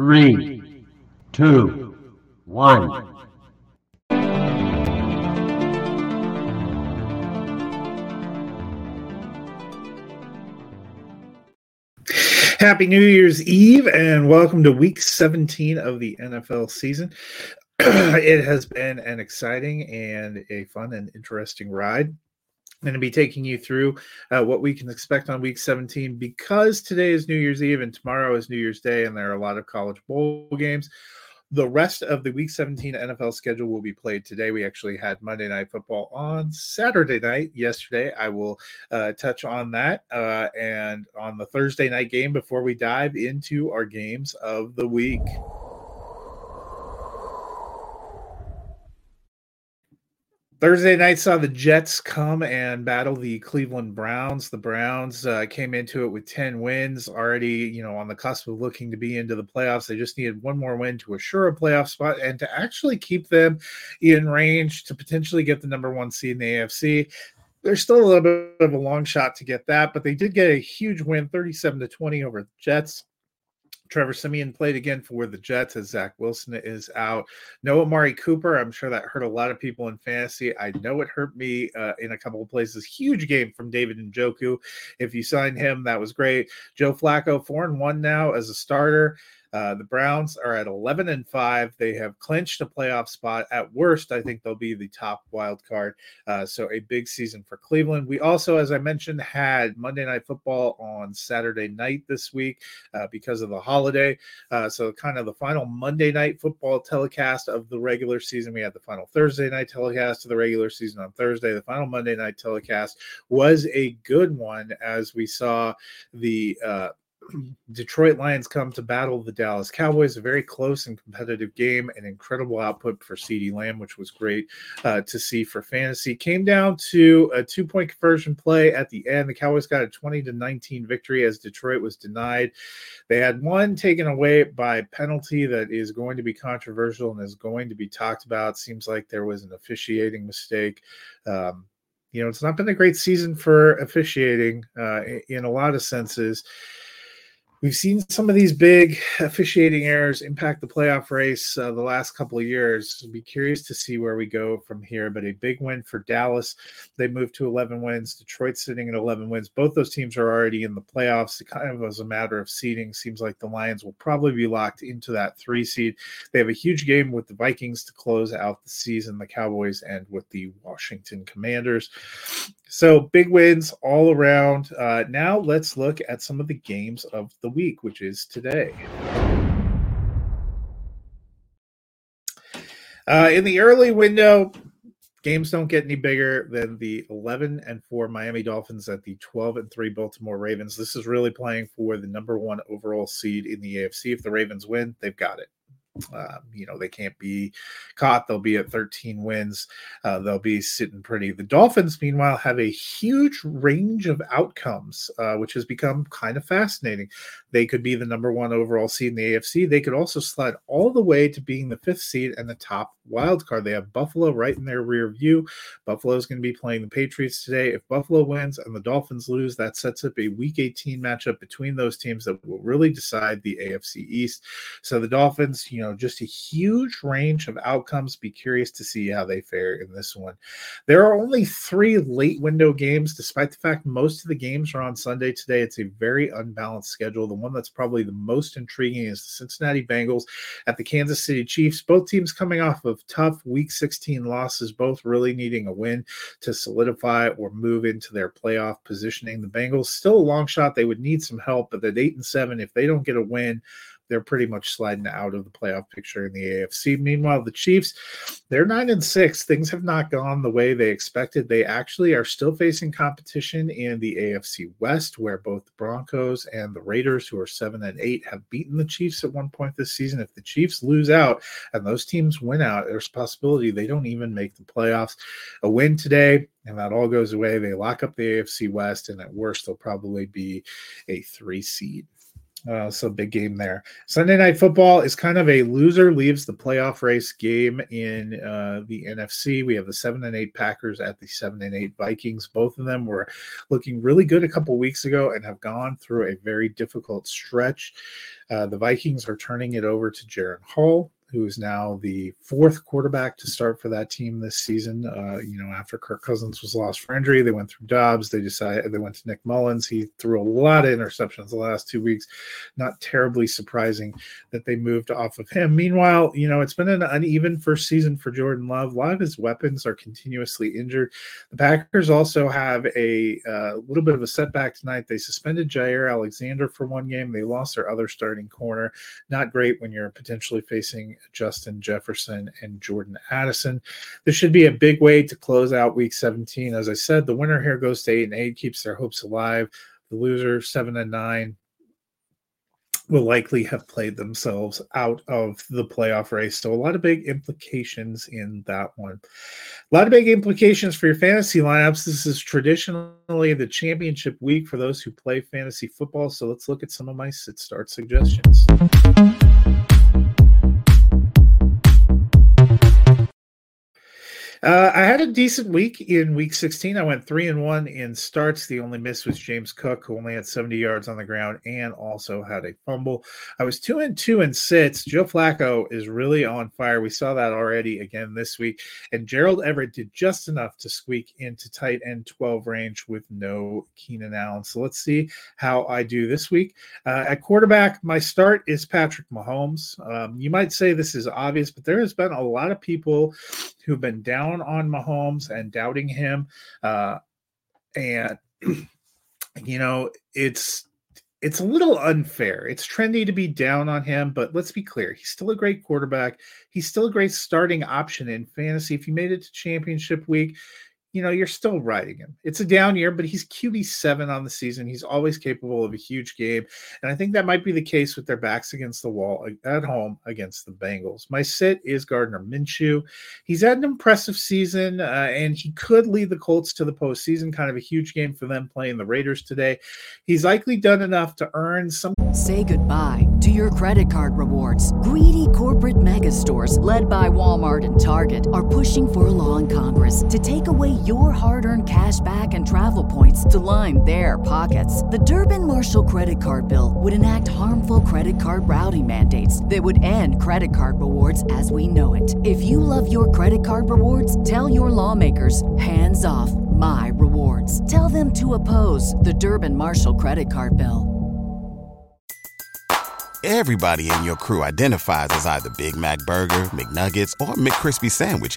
Three, two, one. Happy New Year's Eve and welcome to week 17 of the NFL season. it has been an exciting and a fun and interesting ride. Going to be taking you through uh, what we can expect on week 17 because today is New Year's Eve and tomorrow is New Year's Day, and there are a lot of college bowl games. The rest of the week 17 NFL schedule will be played today. We actually had Monday Night Football on Saturday night yesterday. I will uh, touch on that uh, and on the Thursday night game before we dive into our games of the week. Thursday night saw the Jets come and battle the Cleveland Browns. The Browns uh, came into it with 10 wins, already, you know, on the cusp of looking to be into the playoffs. They just needed one more win to assure a playoff spot and to actually keep them in range to potentially get the number one seed in the AFC. There's still a little bit of a long shot to get that, but they did get a huge win, 37 to 20 over the Jets. Trevor Siemian played again for the Jets as Zach Wilson is out. No Amari Cooper. I'm sure that hurt a lot of people in fantasy. I know it hurt me uh, in a couple of places. Huge game from David Njoku. If you signed him, that was great. Joe Flacco, four and one now as a starter. Uh, the Browns are at 11 and 5. They have clinched a playoff spot. At worst, I think they'll be the top wild card. Uh, so, a big season for Cleveland. We also, as I mentioned, had Monday Night Football on Saturday night this week uh, because of the holiday. Uh, so, kind of the final Monday Night Football telecast of the regular season. We had the final Thursday night telecast of the regular season on Thursday. The final Monday night telecast was a good one as we saw the uh, Detroit Lions come to battle the Dallas Cowboys. A very close and competitive game, an incredible output for CeeDee Lamb, which was great uh, to see for fantasy. Came down to a two point conversion play at the end. The Cowboys got a 20 to 19 victory as Detroit was denied. They had one taken away by penalty that is going to be controversial and is going to be talked about. Seems like there was an officiating mistake. Um, you know, it's not been a great season for officiating uh, in a lot of senses. We've seen some of these big officiating errors impact the playoff race uh, the last couple of years. I'll be curious to see where we go from here. But a big win for Dallas. They moved to 11 wins. Detroit sitting at 11 wins. Both those teams are already in the playoffs. It kind of was a matter of seeding. Seems like the Lions will probably be locked into that three seed. They have a huge game with the Vikings to close out the season. The Cowboys and with the Washington Commanders. So big wins all around. Uh, now let's look at some of the games of the week, which is today. Uh, in the early window, games don't get any bigger than the 11 and 4 Miami Dolphins at the 12 and 3 Baltimore Ravens. This is really playing for the number one overall seed in the AFC. If the Ravens win, they've got it. Um, you know, they can't be caught. They'll be at 13 wins. Uh, they'll be sitting pretty. The Dolphins, meanwhile, have a huge range of outcomes, uh, which has become kind of fascinating. They could be the number one overall seed in the AFC. They could also slide all the way to being the fifth seed and the top wild card. They have Buffalo right in their rear view. Buffalo is going to be playing the Patriots today. If Buffalo wins and the Dolphins lose, that sets up a Week 18 matchup between those teams that will really decide the AFC East. So the Dolphins, you you know, just a huge range of outcomes. Be curious to see how they fare in this one. There are only three late window games, despite the fact most of the games are on Sunday today. It's a very unbalanced schedule. The one that's probably the most intriguing is the Cincinnati Bengals at the Kansas City Chiefs. Both teams coming off of tough Week 16 losses, both really needing a win to solidify or move into their playoff positioning. The Bengals still a long shot. They would need some help, but at eight and seven, if they don't get a win, they're pretty much sliding out of the playoff picture in the AFC. Meanwhile, the Chiefs, they're nine and six. Things have not gone the way they expected. They actually are still facing competition in the AFC West, where both the Broncos and the Raiders, who are seven and eight, have beaten the Chiefs at one point this season. If the Chiefs lose out and those teams win out, there's a possibility they don't even make the playoffs. A win today, and that all goes away. They lock up the AFC West, and at worst, they'll probably be a three seed. Uh, so big game there. Sunday night football is kind of a loser leaves the playoff race game in uh, the NFC. We have the seven and eight Packers at the seven and eight Vikings. Both of them were looking really good a couple weeks ago and have gone through a very difficult stretch. Uh, the Vikings are turning it over to Jaren Hall who is now the fourth quarterback to start for that team this season. Uh, you know, after Kirk Cousins was lost for injury, they went through Dobbs. They decided they went to Nick Mullens. He threw a lot of interceptions the last two weeks. Not terribly surprising that they moved off of him. Meanwhile, you know, it's been an uneven first season for Jordan Love. A lot of his weapons are continuously injured. The Packers also have a uh, little bit of a setback tonight. They suspended Jaire Alexander for one game. They lost their other starting corner. Not great when you're potentially facing Justin Jefferson and Jordan Addison. This should be a big way to close out week 17. As I said, the winner here goes to eight and eight, keeps their hopes alive. The loser, seven and nine, will likely have played themselves out of the playoff race. So, a lot of big implications in that one. A lot of big implications for your fantasy lineups. This is traditionally the championship week for those who play fantasy football. So, let's look at some of my sit start suggestions. Uh, I had a decent week in week 16. I went three and one in starts. The only miss was James Cook, who only had 70 yards on the ground and also had a fumble. I was two and two in sits. Joe Flacco is really on fire. We saw that already again this week. And Gerald Everett did just enough to squeak into tight end 12 range with no Keenan Allen. So let's see how I do this week. Uh, at quarterback, my start is Patrick Mahomes. Um, you might say this is obvious, but there has been a lot of people who've been down on Mahomes and doubting him. Uh, and you know, it's it's a little unfair. It's trendy to be down on him, but let's be clear. He's still a great quarterback. He's still a great starting option in fantasy. If you made it to championship week, you know, you're still riding him. It's a down year, but he's QB seven on the season. He's always capable of a huge game. And I think that might be the case with their backs against the wall at home against the Bengals. My sit is Gardner Minshew. He's had an impressive season, uh, and he could lead the Colts to the postseason. Kind of a huge game for them playing the Raiders today. He's likely done enough to earn some. Say goodbye to your credit card rewards. Greedy corporate mega stores, led by Walmart and Target, are pushing for a law in Congress to take away your hard earned cash back and travel points to line their pockets. The Durbin Marshall credit card bill would enact harmful credit card routing mandates that would end credit card rewards as we know it. If you love your credit card rewards, tell your lawmakers hands off my rewards. Tell them to oppose the Durbin Marshall credit card bill. Everybody in your crew identifies as either Big Mac Burger, McNuggets, or McCrispy Sandwich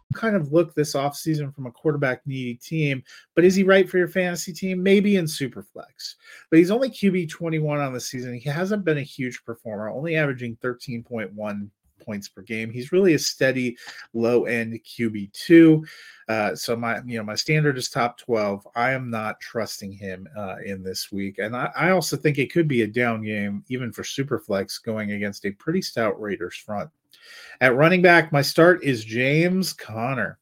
Kind of look this offseason from a quarterback needy team, but is he right for your fantasy team? Maybe in Superflex. But he's only QB 21 on the season. He hasn't been a huge performer, only averaging 13.1 points per game. He's really a steady low end QB2. Uh, so my you know my standard is top 12. I am not trusting him uh, in this week, and I, I, also think it could be a down game even for Superflex going against a pretty stout Raiders front. At running back, my start is James Conner.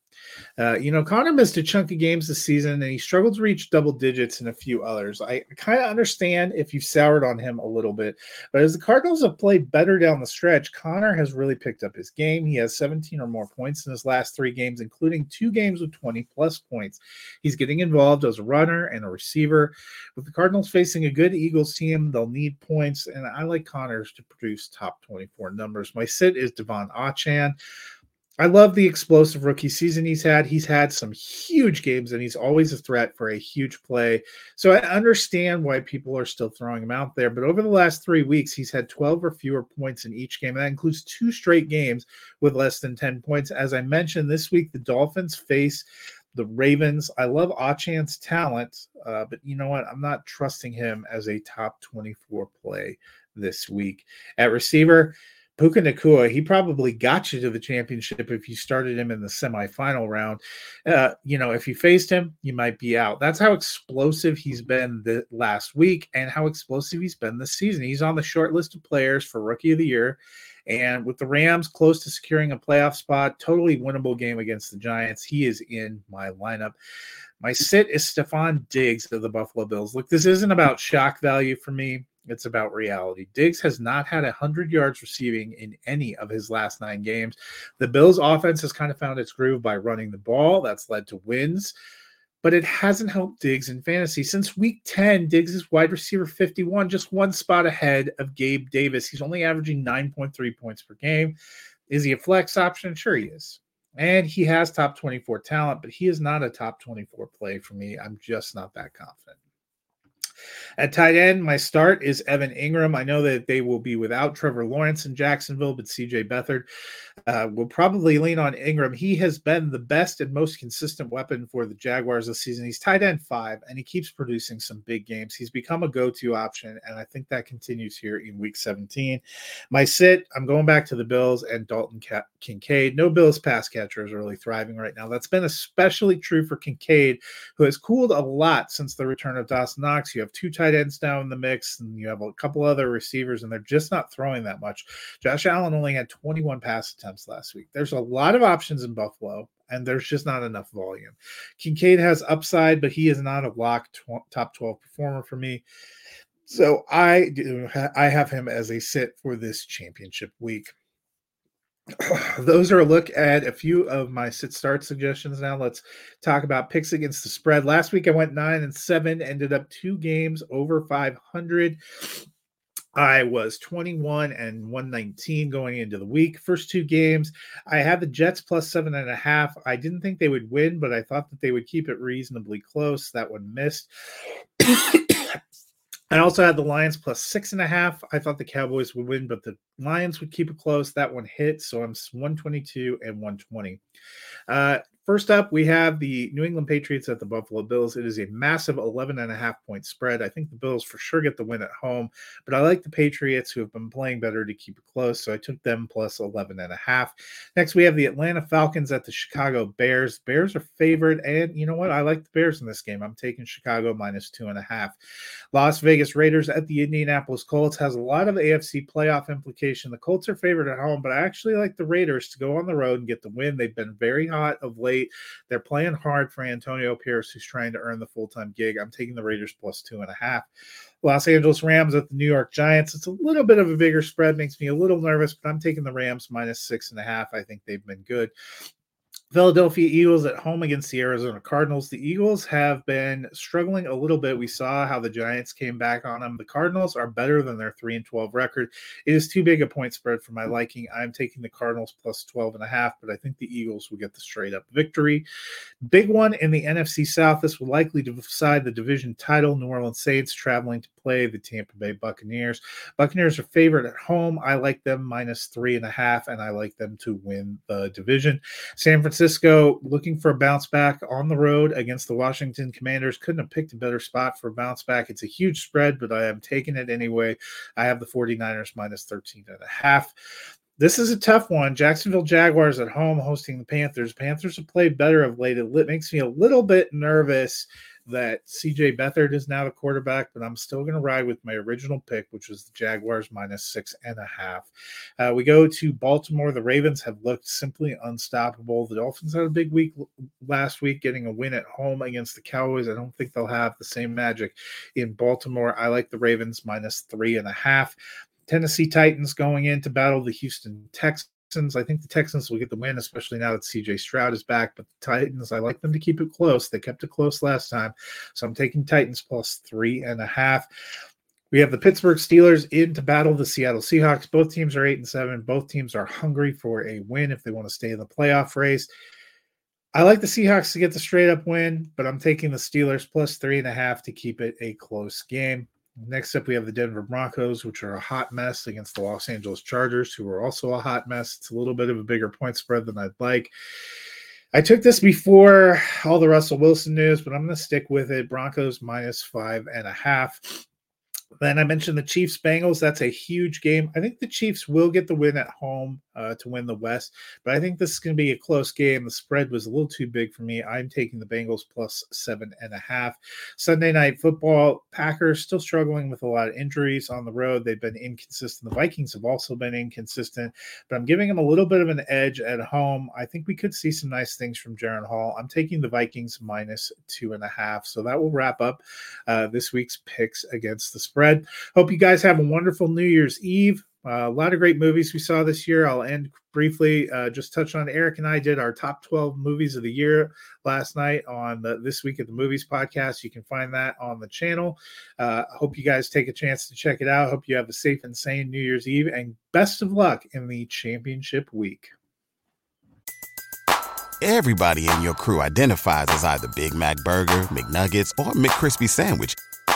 Uh, you know, Conner missed a chunk of games this season and he struggled to reach double digits in a few others. I kind of understand if you've soured on him a little bit, but as the Cardinals have played better down the stretch, Conner has really picked up his game. He has 17 or more points in his last three games, including two games with 20 plus points. He's getting involved as a runner and a receiver. With the Cardinals facing a good Eagles team, they'll need points, and I like Conner's to produce top 24 numbers. My sit is De'Von Achane. I love the explosive rookie season he's had. He's had some huge games and he's always a threat for a huge play. So I understand why people are still throwing him out there. But over the last three weeks, he's had 12 or fewer points in each game. And that includes two straight games with less than 10 points. As I mentioned this week, the Dolphins face the Ravens. I love Achane's talent, uh, but you know what? I'm not trusting him as a top 24 play this week. At receiver, Puka Nacua, he probably got you to the championship if you started him in the semifinal round. Uh, you know, if you faced him, you might be out. That's how explosive he's been the last week and how explosive he's been this season. He's on the short list of players for rookie of the year. And with the Rams close to securing a playoff spot, totally winnable game against the Giants, he is in my lineup. My sit is Stefon Diggs of the Buffalo Bills. Look, this isn't about shock value for me. It's about reality. Diggs has not had 100 yards receiving in any of his last nine games. The Bills' offense has kind of found its groove by running the ball. That's led to wins, but it hasn't helped Diggs in fantasy. Since week 10, Diggs is wide receiver 51, just one spot ahead of Gabe Davis. He's only averaging 9.3 points per game. Is he a flex option? Sure, he is. And he has top 24 talent, but he is not a top 24 play for me. I'm just not that confident. At tight end, my start is Evan Engram. I know that they will be without Trevor Lawrence in Jacksonville, but CJ Beathard uh, will probably lean on Ingram. He has been the best and most consistent weapon for the Jaguars this season. He's tight end five, and he keeps producing some big games. He's become a go to option, and I think that continues here in week 17. My sit, I'm going back to the Bills and Dalton Kincaid. No Bills pass catcher is really thriving right now. That's been especially true for Kincaid, who has cooled a lot since the return of Dawson Knox. You have two tight ends now in the mix, and you have a couple other receivers, and they're just not throwing that much. Josh Allen only had 21 pass attempts last week. There's a lot of options in Buffalo, and there's just not enough volume. Kincaid has upside, but he is not a lock tw- top 12 performer for me. So I do I have him as a sit for this championship week. those are a look at a few of my sit start suggestions. Now let's talk about picks against the spread. Last week I went nine and seven, ended up two games over 500. I was 21 and 119 going into the week. First two games, I had the Jets plus seven and a half. I didn't think they would win, but I thought that they would keep it reasonably close. That one missed. I also had the Lions plus six and a half. I thought the Cowboys would win, but the Lions would keep it close. That one hit. So I'm 122 and 120. Uh, First up, we have the New England Patriots at the Buffalo Bills. It is a massive 11 and a half point spread. I think the Bills for sure get the win at home, but I like the Patriots who have been playing better to keep it close. So I took them plus 11 and a half. Next, we have the Atlanta Falcons at the Chicago Bears. Bears are favored. And you know what? I like the Bears in this game. I'm taking Chicago minus two and a half. Las Vegas Raiders at the Indianapolis Colts has a lot of AFC playoff implication. The Colts are favored at home, but I actually like the Raiders to go on the road and get the win. They've been very hot of late late. They're playing hard for Antonio Pierce, who's trying to earn the full time gig. I'm taking the Raiders plus two and a half. Los Angeles Rams at the New York Giants. It's a little bit of a bigger spread, makes me a little nervous, but I'm taking the Rams minus six and a half. I think they've been good. Philadelphia Eagles at home against the Arizona Cardinals. The Eagles have been struggling a little bit. We saw how the Giants came back on them. The Cardinals are better than their 3 and 12 record. It is too big a point spread for my liking. I'm taking the Cardinals plus 12 and a half, but I think the Eagles will get the straight up victory. Big one in the NFC South. This will likely decide the division title. New Orleans Saints traveling to play the Tampa Bay Buccaneers. Buccaneers are favored at home. I like them minus three and a half, and I like them to win the division. San Francisco Francisco looking for a bounce back on the road against the Washington Commanders. Couldn't have picked a better spot for a bounce back. It's a huge spread, but I am taking it anyway. I have the 49ers minus 13 and a half. This is a tough one. Jacksonville Jaguars at home hosting the Panthers. Panthers have played better of late. It makes me a little bit nervous that CJ Beathard is now the quarterback, but I'm still going to ride with my original pick, which was the Jaguars minus six and a half. Uh, we go to Baltimore. The Ravens have looked simply unstoppable. The Dolphins had a big week last week, getting a win at home against the Cowboys. I don't think they'll have the same magic in Baltimore. I like the Ravens minus three and a half. Tennessee Titans going in to battle the Houston Texans. I think the Texans will get the win, especially now that CJ Stroud is back. But the Titans, I like them to keep it close. They kept it close last time. So I'm taking Titans plus three and a half. We have the Pittsburgh Steelers in to battle the Seattle Seahawks. Both teams are eight and seven. Both teams are hungry for a win if they want to stay in the playoff race. I like the Seahawks to get the straight up win, but I'm taking the Steelers plus three and a half to keep it a close game. Next up, we have the Denver Broncos, which are a hot mess against the Los Angeles Chargers, who are also a hot mess. It's a little bit of a bigger point spread than I'd like. I took this before all the Russell Wilson news, but I'm going to stick with it. Broncos minus five and a half. Then I mentioned the Chiefs Bengals. That's a huge game. I think the Chiefs will get the win at home uh, to win the West, but I think this is going to be a close game. The spread was a little too big for me. I'm taking the Bengals plus seven and a half. Sunday night football, Packers still struggling with a lot of injuries on the road. They've been inconsistent. The Vikings have also been inconsistent, but I'm giving them a little bit of an edge at home. I think we could see some nice things from Jaren Hall. I'm taking the Vikings minus two and a half. So that will wrap up uh, this week's picks against the spread Hope you guys have a wonderful New Year's Eve. Uh, a lot of great movies we saw this year. I'll end briefly, uh, just touch on Eric and I did our top 12 movies of the year last night on the This Week at the Movies podcast. You can find that on the channel. Uh, hope you guys take a chance to check it out. Hope you have a safe and sane New Year's Eve and best of luck in the championship week. Everybody in your crew identifies as either Big Mac Burger, McNuggets, or McCrispy Sandwich